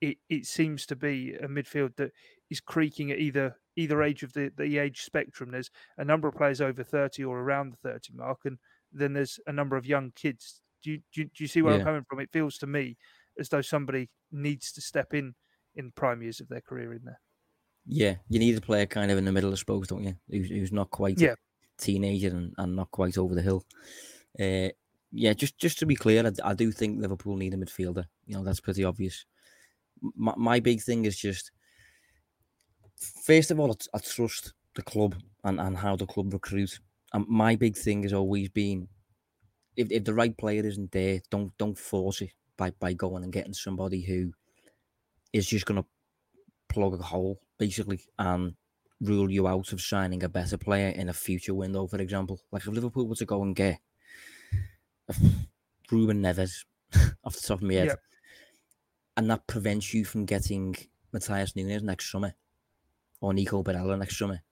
it, it seems to be a midfield that is creaking at either either age of the, the age spectrum. There's a number of players over 30 or around the 30 mark, and then there's a number of young kids. Do you, do you, do you see where yeah. I'm coming from? It feels to me as though somebody needs to step in in prime years of their career in there. Yeah, you need a player kind of in the middle, I suppose, don't you? Who's, who's not quite yeah. a teenager and, and not quite over the hill. Uh, yeah, just just to be clear, I, I do think Liverpool need a midfielder. You know, that's pretty obvious my, my big thing is just first of all, I, I trust the club and, and how the club recruit. And my big thing has always been if, if the right player isn't there, don't don't force it by, by going and getting somebody who is just gonna plug a hole basically and rule you out of signing a better player in a future window, for example. Like if Liverpool were to go and get [SIGHS] Ruben Neves [LAUGHS] off the top of my head, and that prevents you from getting Matheus Nunes next summer, or Nico Barella next summer,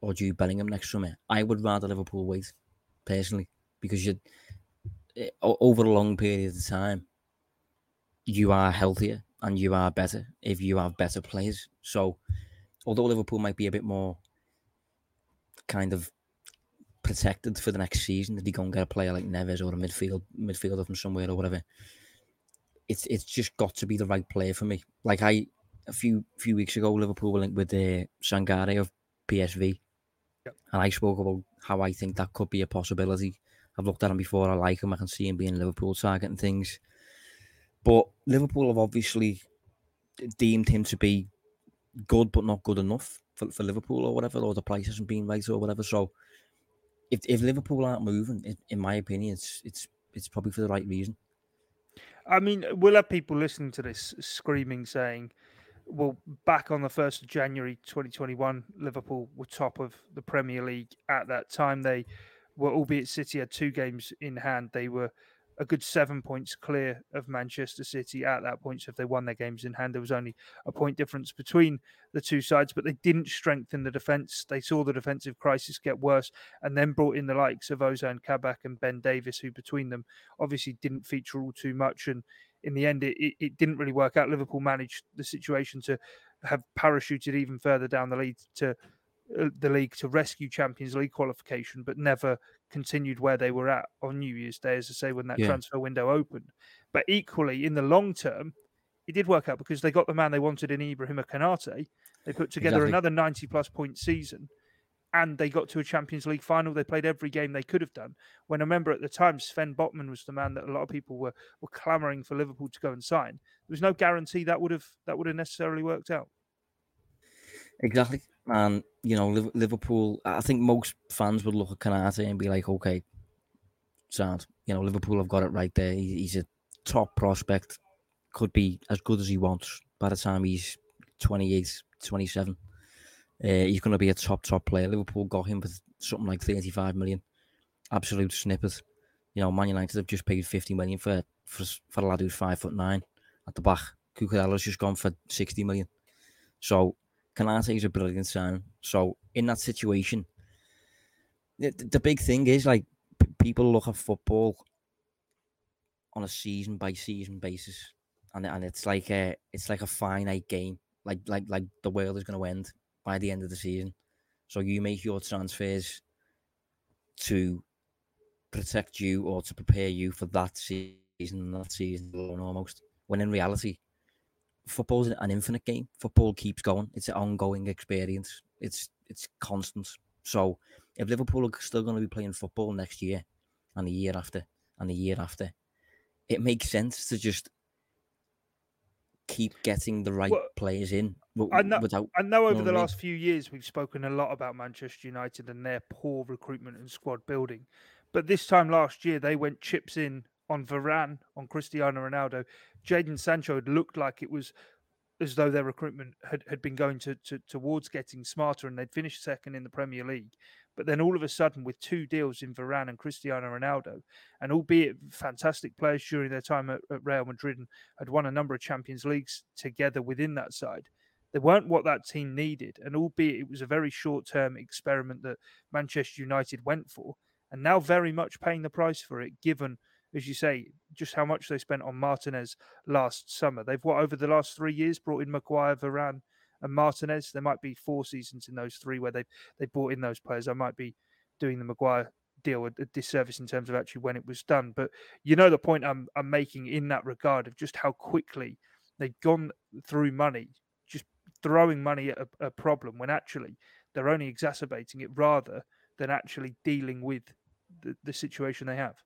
or Jude Bellingham next summer. I would rather Liverpool wait, personally, because you eh, over a long period of time, you are healthier and you are better if you have better players. So, although Liverpool might be a bit more kind of protected for the next season if they go and get a player like Neves or a midfield midfielder from somewhere or whatever, it's it's just got to be the right player for me. Like I a few few weeks ago, Liverpool were linked with the uh, Sangare of PSV, yep. and I spoke about how I think that could be a possibility. I've looked at him before. I like him. I can see him being Liverpool target and things. But Liverpool have obviously deemed him to be good, but not good enough for, for Liverpool or whatever, or the price hasn't been right or whatever. So if if Liverpool aren't moving, in, in my opinion, it's it's it's probably for the right reason. I mean, we'll have people listening to this screaming, saying, well, back on the 1st of January 2021, Liverpool were top of the Premier League at that time. They were, albeit City had two games in hand, they were a good seven points clear of Manchester City at that point. So if they won their games in hand, there was only a point difference between the two sides, but they didn't strengthen the defence. They saw the defensive crisis get worse and then brought in the likes of Ozan Kabak and Ben Davies, who between them obviously didn't feature all too much. And in the end, it, it, it didn't really work out. Liverpool managed the situation to have parachuted even further down the lead to uh, the league to rescue Champions League qualification, but never continued where they were at on New Year's Day, as I say, when that yeah. transfer window opened. But equally, in the long term, it did work out because they got the man they wanted in Ibrahim Konate. They put together exactly. another 90 plus point season and they got to a Champions League final. They played every game they could have done. When I remember at the time, Sven Botman was the man that a lot of people were were clamoring for Liverpool to go and sign. There was no guarantee that would have that would have necessarily worked out. Exactly, and you know Liverpool. I think most fans would look at Konate and be like, "Okay, sad." You know, Liverpool have got it right there. He's a top prospect. Could be as good as he wants by the time he's 28, 27. Uh, he's going to be a top top player. Liverpool got him for something like thirty five million. Absolute snippet. You know, Man United have just paid fifty million for for, for a lad who's five foot nine at the back. Cucurella's just gone for sixty million. So Konate is a brilliant sign. So in that situation, the, the big thing is like p- people look at football on a season by season basis, and and it's like a it's like a finite game. Like like like the world is going to end by the end of the season. So you make your transfers to protect you or to prepare you for that season, that season alone almost. When in reality, football's an infinite game. Football keeps going. It's an ongoing experience. It's it's constant. So if Liverpool are still going to be playing football next year and the year after and the year after, it makes sense to just keep getting the right well, players in. I know, without, I know over the last few years we've spoken a lot about Manchester United and their poor recruitment and squad building. But this time last year, they went chips in on Varane, on Cristiano Ronaldo. Jadon Sancho had looked like it was as though their recruitment had, had been going to, to, towards getting smarter and they'd finished second in the Premier League. But then all of a sudden, with two deals in Varane and Cristiano Ronaldo, and albeit fantastic players during their time at, at Real Madrid and had won a number of Champions Leagues together within that side, they weren't what that team needed. And albeit it was a very short term experiment that Manchester United went for, and now very much paying the price for it, given, as you say, just how much they spent on Martinez last summer. They've, what, over the last three years, brought in Maguire, Varane, and Martinez. There might be four seasons in those three where they've, they brought in those players. I might be doing the Maguire deal a, disservice in terms of actually when it was done. But you know the point I'm I'm making in that regard of just how quickly they've gone through money, throwing money at a, a problem when actually they're only exacerbating it rather than actually dealing with the, the situation they have.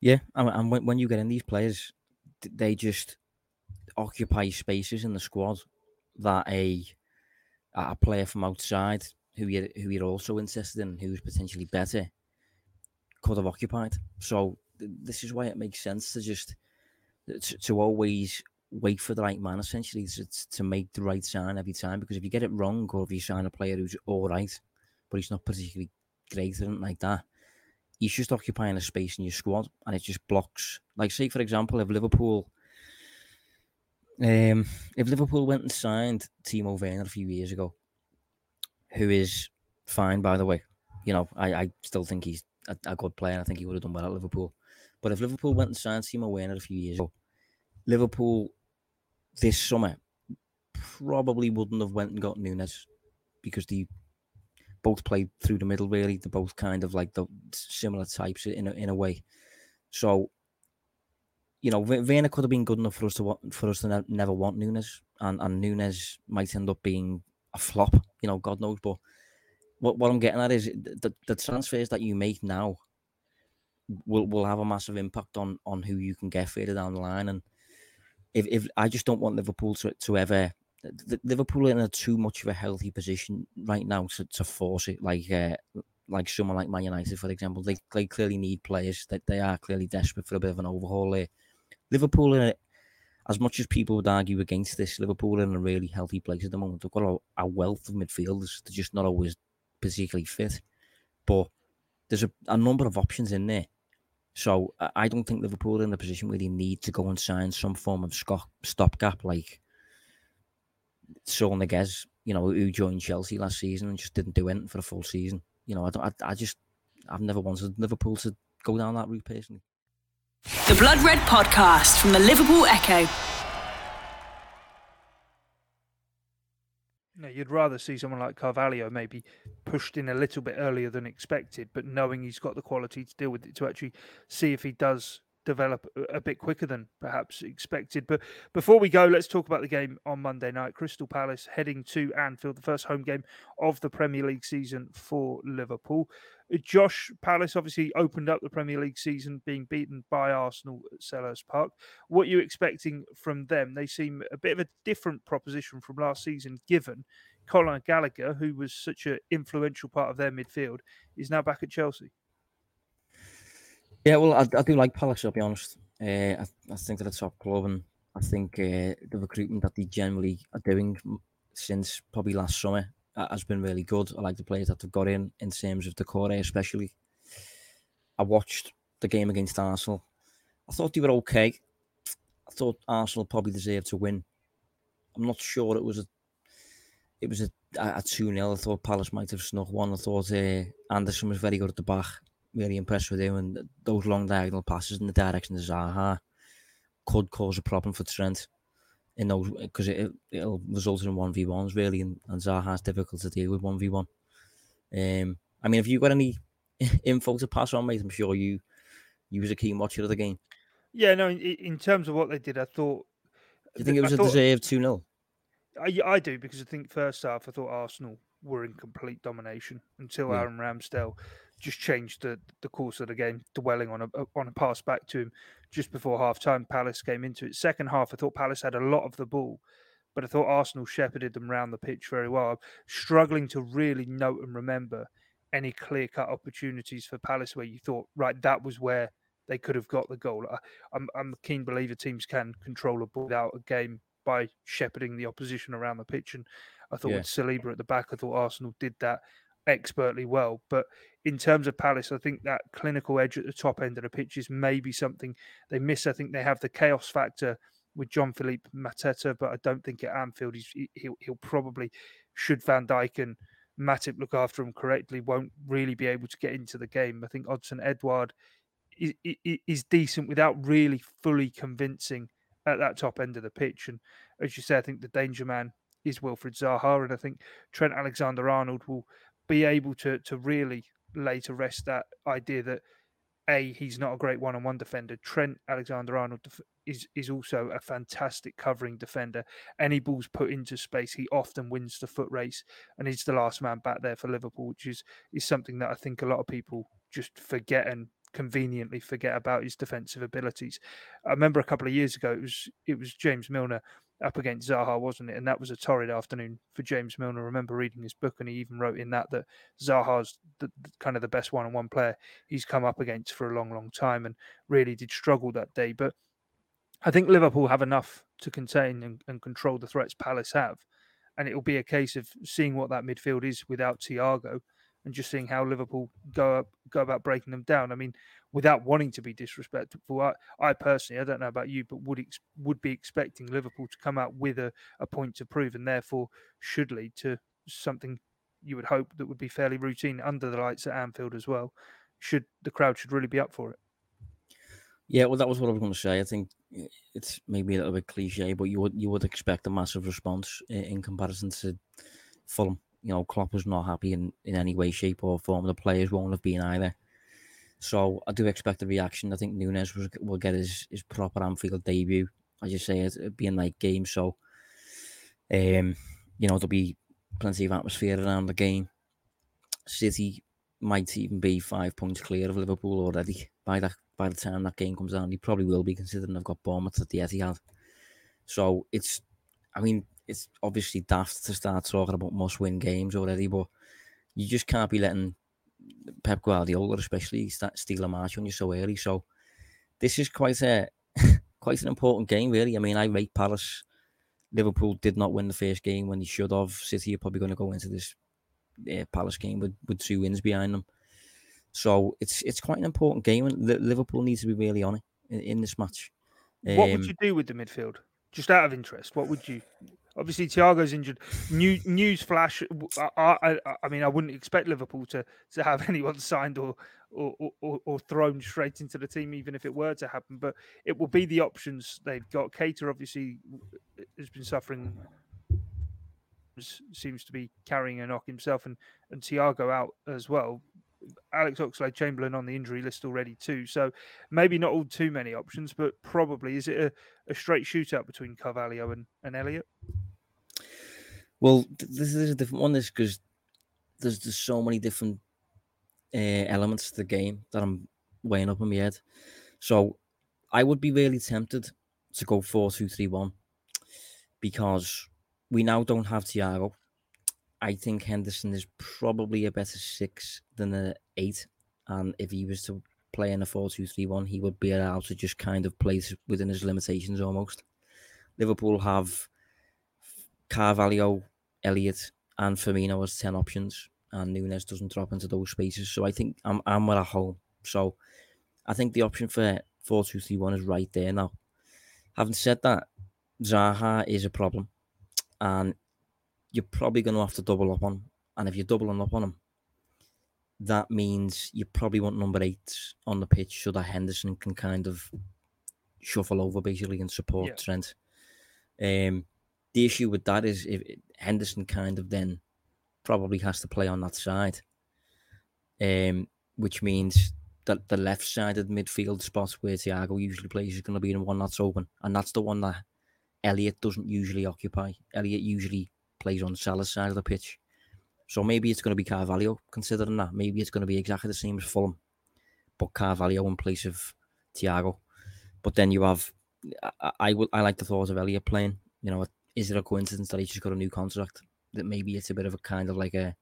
Yeah, and when, when you get in these players, they just occupy spaces in the squad that a a player from outside who you who you're also interested in, who's potentially better, could have occupied. So this is why it makes sense to just to, to always wait for the right man, essentially, to, to make the right sign every time. Because if you get it wrong, or if you sign a player who's all right, but he's not particularly great or anything like that, he's just occupying a space in your squad, and it just blocks. Like, say for example, if Liverpool um, if Liverpool went and signed Timo Werner a few years ago, who is fine, by the way, you know, I, I still think he's a, a good player. I think he would have done well at Liverpool. But if Liverpool went and signed Timo Werner a few years ago, Liverpool this summer probably wouldn't have went and got Nunez because they both played through the middle. Really, they're both kind of like the similar types in a, in a way. So you know, Werner could have been good enough for us to want, for us to ne- never want Nunez, and and Nunez might end up being a flop. You know, God knows. But what what I'm getting at is the the transfers that you make now will will have a massive impact on on who you can get further down the line. And if, if I just don't want Liverpool to, to ever Liverpool in a too much of a healthy position right now to, to force it like uh, like someone like Man United, for example. They, they clearly need players that they are clearly desperate for a bit of an overhaul there. Liverpool, in as much as people would argue against this, Liverpool in a really healthy place at the moment. They've got a, a wealth of midfielders. They're just not always particularly fit. But there's a, a number of options in there. So I don't think Liverpool are in a position where they need to go and sign some form of stopgap like Saul Niguez, you know, who joined Chelsea last season and just didn't do anything for a full season. You know, I, don't, I, I just, I've never wanted Liverpool to go down that route personally. The Blood Red Podcast from the Liverpool Echo. No, you'd rather see someone like Carvalho maybe pushed in a little bit earlier than expected, but knowing he's got the quality to deal with it to actually see if he does develop a bit quicker than perhaps expected. But before we go, let's talk about the game on Monday night. Crystal Palace heading to Anfield, the first home game of the Premier League season for Liverpool. Josh Palace obviously opened up the Premier League season being beaten by Arsenal at Selhurst Park. What are you expecting from them? They seem a bit of a different proposition from last season, given Conor Gallagher, who was such an influential part of their midfield, is now back at Chelsea. Yeah, well, I, I do like Palace. I'll be honest. Uh, I, I think they're a top club, and I think uh, the recruitment that they generally are doing since probably last summer has been really good. I like the players that they've got in in terms of the core, especially. I watched the game against Arsenal. I thought they were okay. I thought Arsenal probably deserved to win. I'm not sure it was a it was a a two 0 I thought Palace might have snuck one. I thought uh, Andersen was very good at the back really impressed with him. And those long diagonal passes in the direction of Zaha could cause a problem for Trent in those because it, it'll result in one v ones really, and, and Zaha's difficult to deal with one v one. Um, I mean, have you got any [LAUGHS] info to pass on, mate? I'm sure you you was a keen watcher of the game. Yeah, no. In, in terms of what they did, I thought. Do you think it was I a thought, deserved two 0 I, I do because I think first half I thought Arsenal were in complete domination until yeah. Aaron Ramsdale just changed the, the course of the game, dwelling on a uh, on a pass back to him just before half time. Palace came into it. Second half, I thought Palace had a lot of the ball, but I thought Arsenal shepherded them around the pitch very well. I'm struggling to really note and remember any clear cut opportunities for Palace where you thought, right, that was where they could have got the goal. I, I'm, I'm a keen believer teams can control a ball out a game by shepherding the opposition around the pitch. And I thought yeah. with Saliba at the back, I thought Arsenal did that expertly well. But in terms of Palace, I think that clinical edge at the top end of the pitch is maybe something they miss. I think they have the chaos factor with John Philippe Mateta, but I don't think at Anfield he's, he'll, he'll probably, should Van Dijk and Matip look after him correctly, won't really be able to get into the game. I think Odsonne Edouard is, is decent without really fully convincing at that top end of the pitch. And as you say, I think the danger man is Wilfried Zaha, and I think Trent Alexander Arnold will be able to to really lay to rest that idea that a he's not a great one-on-one defender. Trent Alexander-Arnold is is also a fantastic covering defender. Any balls put into space, he often wins the foot race, and he's the last man back there for Liverpool, which is is something that I think a lot of people just forget and conveniently forget about his defensive abilities. I remember a couple of years ago, it was it was James Milner up against Zaha, wasn't it? And that was a torrid afternoon for James Milner. I remember reading his book, and he even wrote in that that Zaha's the, the, kind of the best one-on-one player he's come up against for a long, long time, and really did struggle that day. But I think Liverpool have enough to contain and, and control the threats Palace have, and it will be a case of seeing what that midfield is without Thiago and just seeing how Liverpool go up, go about breaking them down. I mean, without wanting to be disrespectful, I, I personally, I don't know about you, but would ex- would be expecting Liverpool to come out with a, a point to prove, and therefore should lead to something you would hope that would be fairly routine under the lights at Anfield as well. Should the crowd should really be up for it? Yeah, well, that was what I was going to say. I think it's maybe a little bit cliche, but you would you would expect a massive response in, in comparison to Fulham you know, Klopp was not happy in, in any way, shape, or form. The players won't have been either. So I do expect a reaction. I think Nunez will, will get his, his proper Anfield debut. As you say, it'll be a night game. So, um, you know, there'll be plenty of atmosphere around the game. City might even be five points clear of Liverpool already. by that by the time that game comes down. He probably will be considering I've got Bournemouth at the Etihad. So it's, I mean, it's obviously daft to start talking about must-win games already, but you just can't be letting Pep Guardiola, especially, start steal a march on you so early. So this is quite a [LAUGHS] quite an important game, really. I mean, I rate Palace. Liverpool did not win the first game when they should have. City are probably going to go into this uh, Palace game with, with two wins behind them. So it's it's quite an important game, and Liverpool needs to be really on it in, in this match. What would um, you do with the midfield? Just out of interest, what would you? Obviously, Thiago's injured. New news flash. I, I, I mean, I wouldn't expect Liverpool to to have [LAUGHS] anyone signed or or, or or thrown straight into the team, even if it were to happen. But it will be the options they've got. Keita obviously has been suffering seems to be carrying a knock himself, and and Thiago out as well. Alex Oxlade Chamberlain on the injury list already too. So maybe not all too many options, but probably is it a, a straight shootout between Carvalho and, and Elliott? Well, this is a different one. This because there's just so many different uh, elements to the game that I'm weighing up in my head. So I would be really tempted to go four two three one because we now don't have Thiago I think Henderson is probably a better six than a eight. And if he was to play in a 4 2 3 1, he would be allowed to just kind of play within his limitations almost. Liverpool have Carvalho, Elliott, and Firmino as 10 options, and Nunez doesn't drop into those spaces. So I think I'm, I'm at home. So I think the option for 4 2 3 1 is right there now. Having said that, Zaha is a problem. And you're probably going to have to double up on. And if you're doubling up on him, that means you probably want number eight on the pitch so that Henderson can kind of shuffle over basically and support yeah. Trent. Um, the issue with that is if Henderson kind of then probably has to play on that side, um, which means that the left side of the midfield spot where Thiago usually plays is going to be the one that's open, and that's the one that Elliott doesn't usually occupy. Elliott usually plays on Salah's side of the pitch. So maybe it's going to be Carvalho considering that. Maybe it's going to be exactly the same as Fulham, but Carvalho in place of Thiago. But then you have, I, I, I like the thought of Elliott playing. You know, is it a coincidence that he just got a new contract? That maybe it's a bit of a kind of like a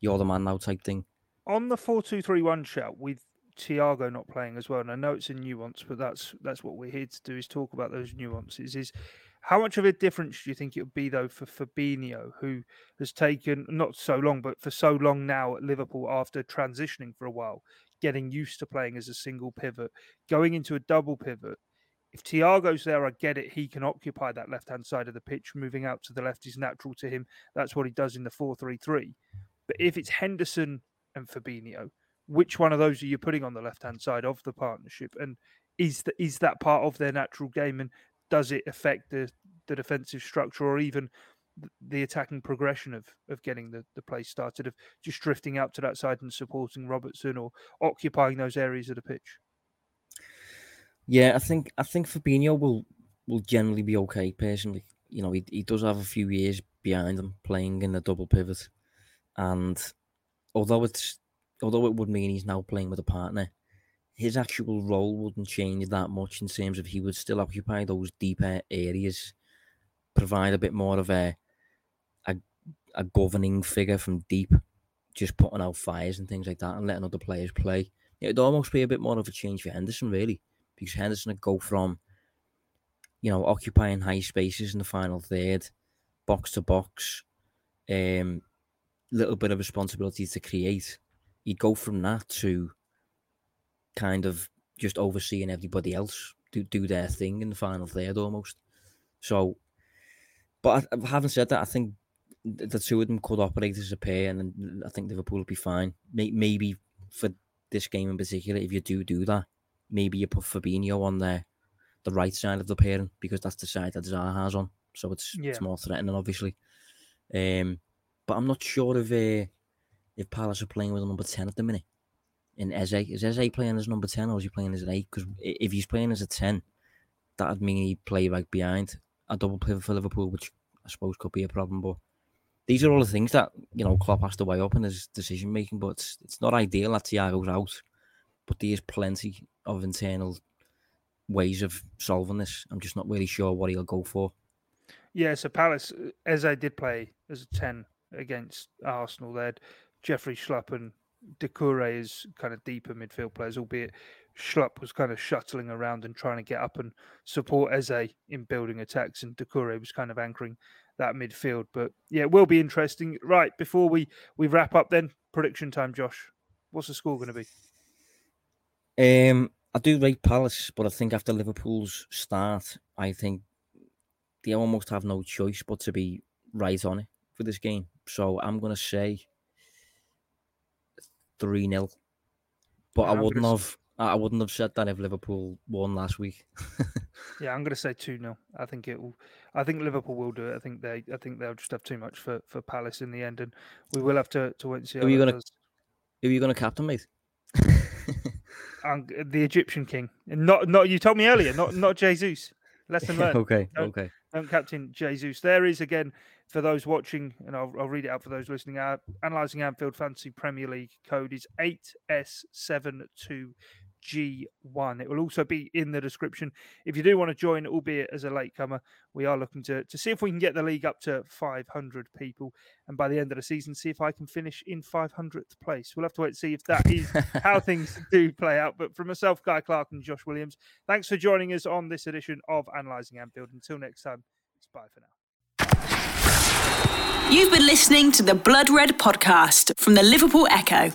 you're the man now type thing. On the four two three one shout with Thiago not playing as well, and I know it's a nuance, but that's that's what we're here to do is talk about those nuances. Is how much of a difference do you think it would be though for Fabinho, who has taken not so long, but for so long now at Liverpool after transitioning for a while, getting used to playing as a single pivot, going into a double pivot? If Thiago's there, I get it. He can occupy that left hand side of the pitch. Moving out to the left is natural to him. That's what he does in the 4 3 3. But if it's Henderson and Fabinho, which one of those are you putting on the left hand side of the partnership? And is that is that part of their natural game? And does it affect the the defensive structure or even the attacking progression of of getting the, the play started of just drifting out to that side and supporting Robertson or occupying those areas of the pitch? Yeah, I think I think Fabinho will will generally be okay personally. You know, he, he does have a few years behind him playing in the double pivot. And although it's although it would mean he's now playing with a partner, his actual role wouldn't change that much in terms of he would still occupy those deeper areas, provide a bit more of a a, a governing figure from deep, just putting out fires and things like that and letting other players play. It'd almost be a bit more of a change for Henderson, really, because Henderson would go from, you know, occupying high spaces in the final third, box to box, um, little bit of responsibility to create. He'd go from that to kind of just overseeing everybody else do, do their thing in the final third almost. So, but having said that, I think the two of them could operate as a pair, and I think Liverpool will be fine. Maybe for this game in particular, if you do do that, maybe you put Fabinho on the the right side of the pairing because that's the side that has on, so it's yeah. it's more threatening, obviously. Um, but I'm not sure if uh, if Palace are playing with a number ten at the minute in Eze. Is Eze playing as number 10 or is he playing as an 8? Because if he's playing as a 10, that'd mean he'd play right behind a double pivot for Liverpool, which I suppose could be a problem. But these are all the things that, you know, Klopp has to weigh up in his decision making. But it's, it's not ideal that Thiago's out but there is plenty of internal ways of solving this. I'm just not really sure what he'll go for. Yeah, so Palace, I did play as a 10 against Arsenal, they had Jeffrey Schlupp and is kind of deeper midfield players, albeit Schlupp was kind of shuttling around and trying to get up and support Eze in building attacks, and Doucouré was kind of anchoring that midfield. But yeah, it will be interesting. Right, before we, we wrap up then, prediction time, Josh. What's the score going to be? Um, I do rate Palace, but I think after Liverpool's start, I think they almost have no choice but to be right on it for this game. So I'm going to say 3 0. But yeah, I wouldn't have. Say... I wouldn't have said that if Liverpool won last week. [LAUGHS] yeah, I'm going to say two 0 I think it will. I think Liverpool will do it. I think they. I think they'll just have too much for, for Palace in the end, and we will have to to wait and see. Who are you going to? Who are you going to captain, [LAUGHS] mate? The Egyptian king. Not not you told me earlier. Not not [LAUGHS] Jesus. Lesson learned. okay. Don't, okay. Don't captain Jesus. There is again for those watching, and I'll, I'll read it out for those listening. Our analyzing Anfield Fantasy Premier League code is eight S seven two G1. It will also be in the description. If you do want to join, albeit as a latecomer, we are looking to, to see if we can get the league up to 500 people. And by the end of the season, see if I can finish in 500th place. We'll have to wait and see if that is how [LAUGHS] things do play out. But for myself, Guy Clark, and Josh Williams, thanks for joining us on this edition of Analysing Anfield. Until next time, it's bye for now. You've been listening to the Blood Red podcast from the Liverpool Echo.